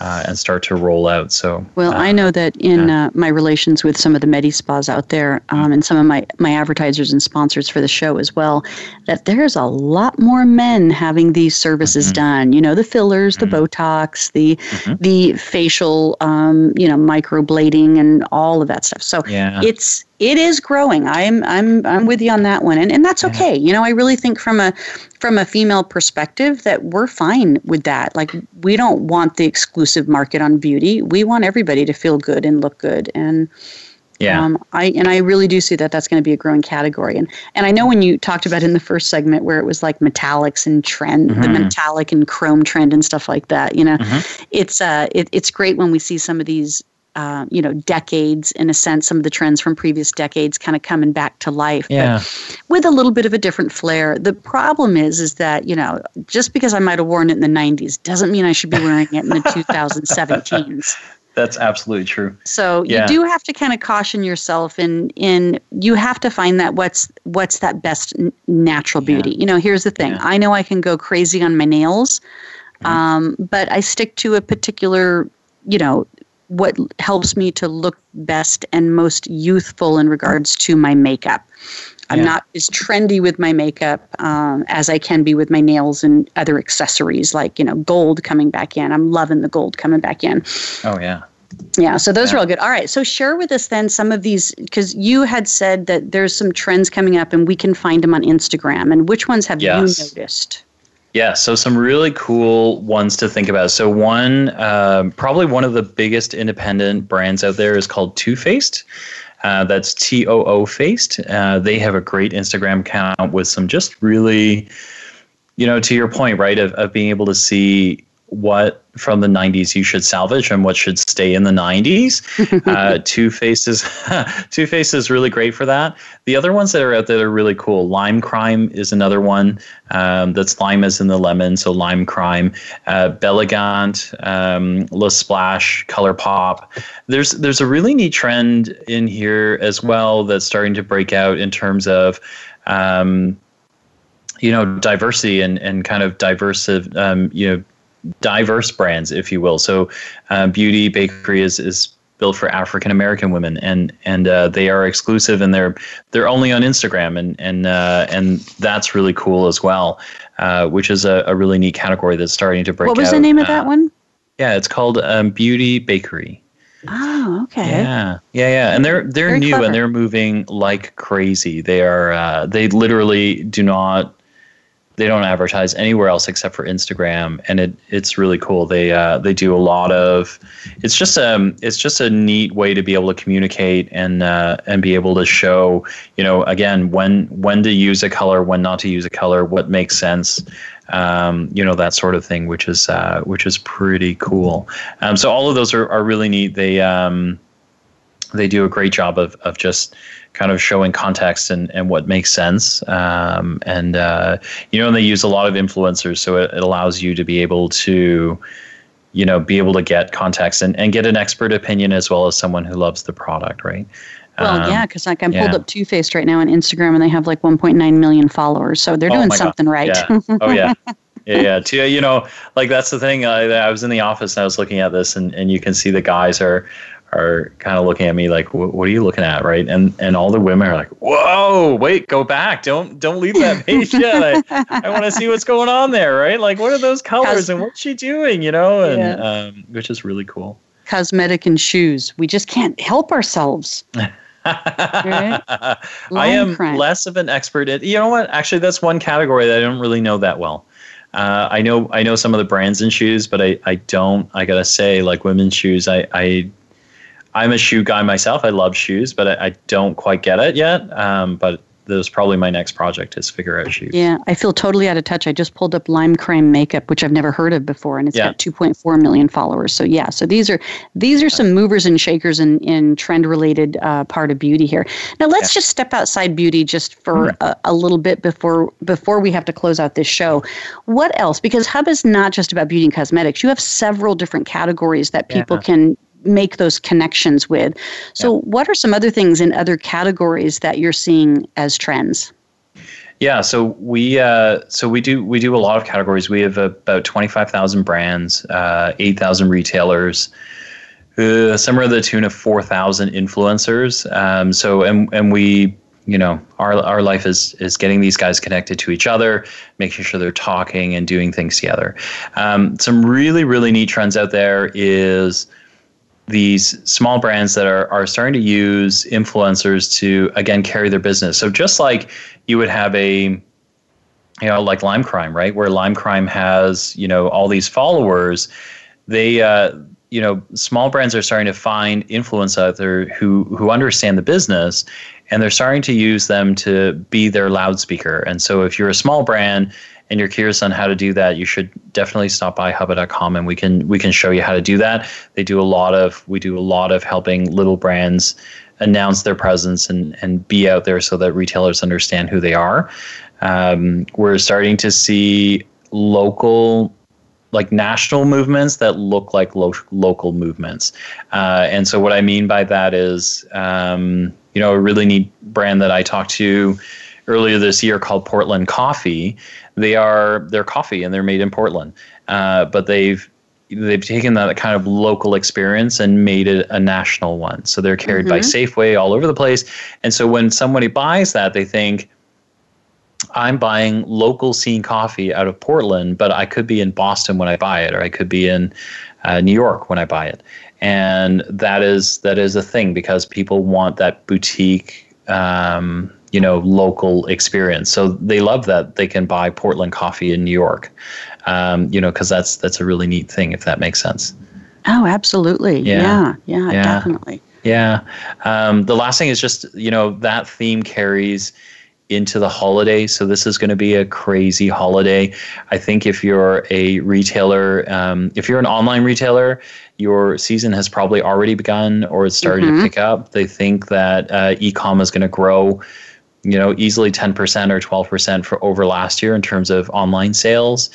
uh, and start to roll out. So, well, uh, I know that in yeah. uh, my relations with some of the Medi spas out there, um, and some of my my advertisers and sponsors for the show as well, that there's a lot more men having these services mm-hmm. done. You know, the fillers, mm-hmm. the Botox, the mm-hmm. the facial, um, you know, microblading, and all of that stuff. So, yeah. it's it is growing. I'm I'm I'm with you on that one, and and that's okay. You know, I really think from a from a female perspective that we're fine with that. Like we don't want the exclusive market on beauty. We want everybody to feel good and look good, and yeah, um, I and I really do see that that's going to be a growing category. And and I know when you talked about in the first segment where it was like metallics and trend, mm-hmm. the metallic and chrome trend and stuff like that. You know, mm-hmm. it's uh, it, it's great when we see some of these uh, you know, decades in a sense, some of the trends from previous decades kind of coming back to life, yeah. but with a little bit of a different flair. The problem is, is that you know, just because I might have worn it in the '90s doesn't mean I should be wearing it in the [laughs] 2017s. That's absolutely true. So yeah. you do have to kind of caution yourself, and in, in you have to find that what's what's that best natural beauty. Yeah. You know, here's the thing: yeah. I know I can go crazy on my nails, mm-hmm. um, but I stick to a particular you know what helps me to look best and most youthful in regards to my makeup. I'm yeah. not as trendy with my makeup um, as I can be with my nails and other accessories, like you know, gold coming back in. I'm loving the gold coming back in. Oh yeah. Yeah, so those yeah. are all good. All right, so share with us then some of these because you had said that there's some trends coming up and we can find them on Instagram. And which ones have yes. you noticed? Yeah, so some really cool ones to think about. So one, um, probably one of the biggest independent brands out there is called Too Faced. Uh, that's T O O Faced. Uh, they have a great Instagram account with some just really, you know, to your point, right, of, of being able to see what from the 90s you should salvage and what should stay in the 90s. [laughs] uh, Too Faced is [laughs] Too is really great for that. The other ones that are out there are really cool. Lime Crime is another one um, that's lime as in the lemon, so Lime Crime. Uh, Belegant, um, La Splash, ColourPop. There's there's a really neat trend in here as well that's starting to break out in terms of. Um, you know diversity and, and kind of diverse um, you know diverse brands, if you will. So, uh, Beauty Bakery is is built for African American women, and and uh, they are exclusive, and they're they're only on Instagram, and and uh, and that's really cool as well. Uh, which is a, a, really neat category that's starting to break. What was out. the name of that uh, one? Yeah, it's called um, Beauty Bakery. Oh, okay. Yeah, yeah, yeah, and they're they're Very new clever. and they're moving like crazy. They are uh, they literally do not they don't advertise anywhere else except for Instagram, and it it's really cool. They uh, they do a lot of. It's just um it's just a neat way to be able to communicate and uh, and be able to show you know again when when to use a color, when not to use a color, what makes sense. Um, you know that sort of thing, which is uh, which is pretty cool. Um, so all of those are, are really neat. They um, they do a great job of of just kind of showing context and, and what makes sense. Um, and, uh, you know, and they use a lot of influencers, so it, it, allows you to be able to, you know, be able to get context and, and get an expert opinion as well as someone who loves the product, right? Well, um, yeah, because like I'm yeah. pulled up Too Faced right now on Instagram, and they have like 1.9 million followers, so they're oh doing something God. right. Yeah. Oh yeah, yeah, yeah. You know, like that's the thing. I, I was in the office and I was looking at this, and, and you can see the guys are are kind of looking at me like, "What are you looking at?" Right? And and all the women are like, "Whoa, wait, go back! Don't don't leave that [laughs] page yet. I, I want to see what's going on there, right? Like, what are those colors and what's she doing? You know, and yeah. um, which is really cool. Cosmetic and shoes. We just can't help ourselves. [laughs] right? I am less of an expert at. You know what? Actually, that's one category that I don't really know that well. Uh, I know I know some of the brands and shoes, but I, I don't. I gotta say, like women's shoes, I, I I'm a shoe guy myself. I love shoes, but I, I don't quite get it yet. Um, but that was probably my next project is figure out shoes. Yeah, I feel totally out of touch. I just pulled up Lime Crime Makeup, which I've never heard of before, and it's Yeah. got 2.4 million followers. So yeah, so these are these are some movers and shakers in in trend related uh, part of beauty here. Now let's just step outside beauty just for a, a little bit before before we have to close out this show. What else? Because Hub is not just about beauty and cosmetics. You have several different categories that people Yeah. can make those connections with. So what are some other things in other categories that you're seeing as trends? Yeah, so we uh, so we do we do a lot of categories. We have about twenty five thousand brands, uh, eight thousand retailers, uh, somewhere to the tune of four thousand influencers. Um, so and and we you know our our life is is getting these guys connected to each other, making sure they're talking and doing things together. Um, some really really neat trends out there is these small brands that are, are starting to use influencers to again carry their business. So just like you would have a you know like Lime Crime, right? Where Lime Crime has, you know, all these followers, they uh you know, small brands are starting to find influence out there who who understand the business and they're starting to use them to be their loudspeaker. And so if you're a small brand and you're curious on how to do that, you should definitely stop by hubba.com and we can we can show you how to do that. They do a lot of we do a lot of helping little brands announce their presence and and be out there so that retailers understand who they are. Um, we're starting to see local like national movements that look like lo- local movements. Uh, and so what I mean by that is, um, you know, a really neat brand that I talked to earlier this year called Portland Coffee. They are they're coffee and they're made in Portland, uh, but they've they've taken that kind of local experience and made it a national one. So they're carried by Safeway all over the place. And so when somebody buys that, they think, I'm buying local scene coffee out of Portland, but I could be in Boston when I buy it, or I could be in uh, New York when I buy it, and that is that is a thing because people want that boutique, um, you know, local experience. So they love that they can buy Portland coffee in New York, um, you know, because that's that's a really neat thing if that makes sense. Oh, absolutely. Yeah. Yeah, yeah, Yeah. definitely. Yeah. Um, the last thing is just, you know, that theme carries into the holiday. So this is going to be a crazy holiday. I think if you're a retailer, um, if you're an online retailer, your season has probably already begun or it's starting to pick up. They think that uh, e-com is going to grow you know, easily 10% or 12% for over last year in terms of online sales.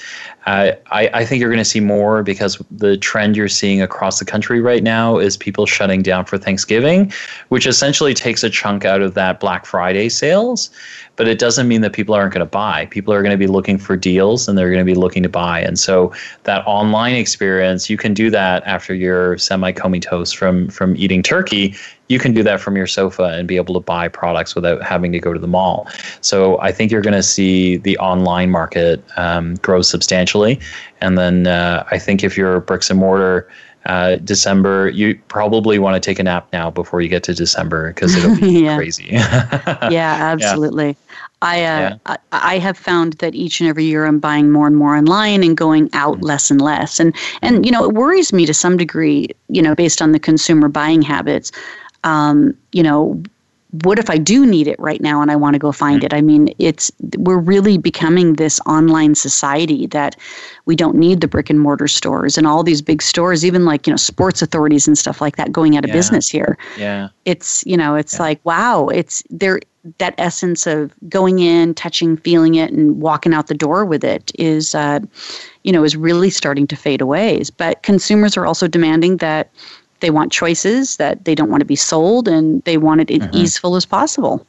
I, I think you're going to see more because the trend you're seeing across the country right now is people shutting down for Thanksgiving, which essentially takes a chunk out of that Black Friday sales. But it doesn't mean that people aren't going to buy. People are going to be looking for deals and they're going to be looking to buy. And so that online experience, you can do that after you're semi comatose from from eating turkey you can do that from your sofa and be able to buy products without having to go to the mall. So I think you're going to see the online market um, grow substantially. And then uh, I think if you're bricks and mortar, uh, December, you probably want to take a nap now before you get to December because it'll be [laughs] Yeah. crazy. [laughs] yeah, absolutely. I, uh, Yeah. I I have found that each and every year I'm buying more and more online and going out Mm-hmm. less and less, and and you know it worries me to some degree. You know, based on the consumer buying habits. Um, you know, what if I do need it right now and I want to go find Mm-hmm. it? I mean, it's we're really becoming this online society that we don't need the brick and mortar stores and all these big stores, even like you know sports authorities and stuff like that, going out of Yeah. business here yeah. it's you know it's Yeah. like wow it's there that essence of going in touching feeling it and walking out the door with it is uh, you know is really starting to fade away but consumers are also demanding that they want choices that they don't want to be sold and they want it as easeful as possible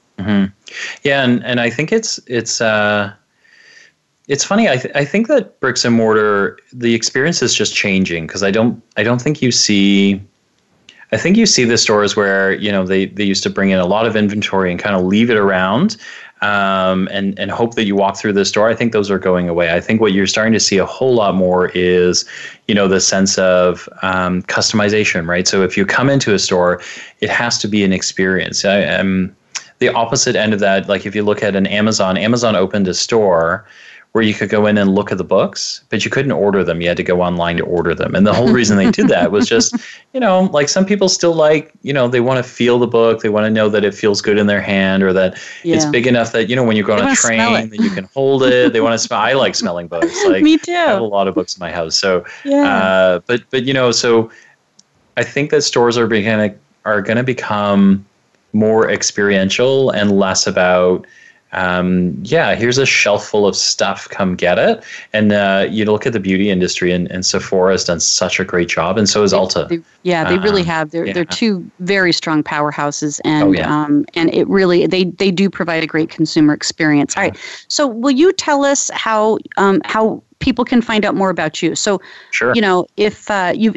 Yeah, and, and I think it's it's uh, it's funny. I th- I think that bricks and mortar the experience is just changing because I don't I don't think you see. I think you see the stores where you know they, they used to bring in a lot of inventory and kind of leave it around, um, and and hope that you walk through this door. I think those are going away. I think what you're starting to see a whole lot more is, you know, the sense of um, customization, right? So if you come into a store, it has to be an experience. I am the opposite end of that. Like if you look at an Amazon, Amazon opened a store where you could go in and look at the books, but you couldn't order them. You had to go online to order them. And the whole reason they did that was just, [laughs] you know, like some people still like, you know, they want to feel the book, they want to know that it feels good in their hand or that yeah. it's big enough that, you know, when you go on a train that you can hold it. They want to smell I like smelling books. [laughs] Like Me too. I have a lot of books in my house. So yeah. Uh, but but you know, so I think that stores are beginning are going to become more experiential and less about um, yeah, here's a shelf full of stuff. Come get it. And uh, you look at the beauty industry, and, and Sephora has done such a great job, and so has Ulta. They, yeah, they really um, have. They're yeah. they're two very strong powerhouses, and oh, yeah. um, and it really they they do provide a great consumer experience. All right, so will you tell us how um, how people can find out more about you. So, sure. you know, if uh, you,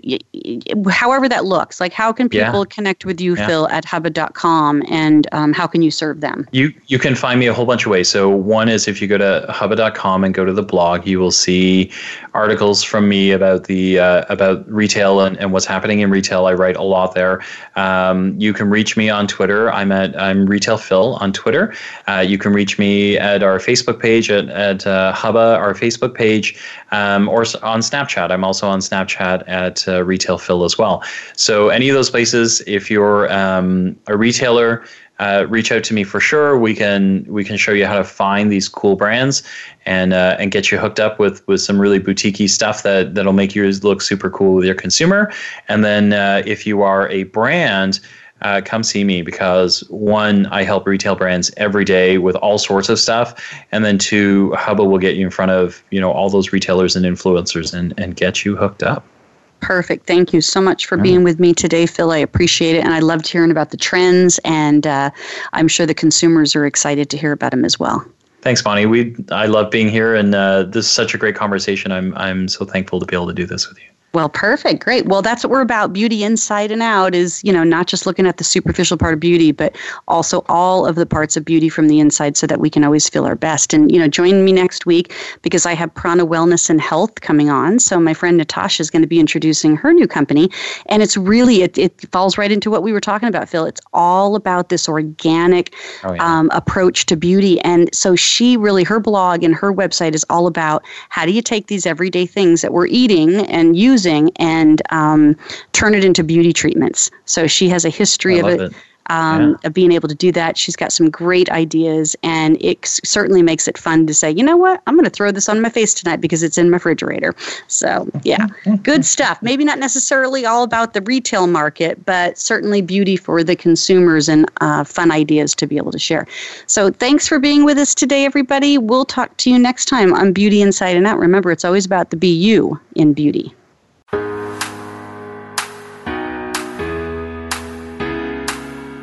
however that looks, like how can people yeah. connect with you, yeah. Phil, at hubba.com and um, how can you serve them? You, you can find me a whole bunch of ways. So, one is if you go to hubba.com and go to the blog, you will see articles from me about the, uh, about retail and, and what's happening in retail. I write a lot there. Um, you can reach me on Twitter. I'm at, I'm Retail Phil on Twitter. Uh, you can reach me at our Facebook page at, at uh, Hubba, our Facebook page um, or on Snapchat. I'm also on Snapchat at uh, Retail Phil as well. So any of those places, if you're um, a retailer, uh, reach out to me for sure. We can we can show you how to find these cool brands and uh, and get you hooked up with with some really boutiquey stuff that that'll make yours look super cool with your consumer. And then uh, if you are a brand uh, come see me because one, I help retail brands every day with all sorts of stuff, and then two, Hubba will get you in front of you know all those retailers and influencers and and get you hooked up. Perfect. Thank you so much for being with me today, Phil. I appreciate it, and I loved hearing about the trends, and uh, I'm sure the consumers are excited to hear about them as well. Thanks, Bonnie. We I love being here, and uh, this is such a great conversation. I'm I'm so thankful to be able to do this with you. Well, perfect. Great. Well, that's what we're about. Beauty inside and out is, you know, not just looking at the superficial part of beauty, but also all of the parts of beauty from the inside so that we can always feel our best. And, you know, join me next week because I have Prana Wellness and Health coming on. So my friend Natasha is going to be introducing her new company. And it's really, it, it falls right into what we were talking about, Phil. It's all about this organic oh, yeah. um, approach to beauty. And so she really, her blog and her website is all about how do you take these everyday things that we're eating and using using and um, turn it into beauty treatments. So she has a history of it. it. Um, yeah. of being able to do that. She's got some great ideas, and it certainly makes it fun to say, you know what, I'm going to throw this on my face tonight because it's in my refrigerator. So, yeah, good stuff. Maybe not necessarily all about the retail market, but certainly beauty for the consumers and uh, fun ideas to be able to share. So, thanks for being with us today, everybody. We'll talk to you next time on Beauty Inside and Out. Remember, it's always about the be you in beauty.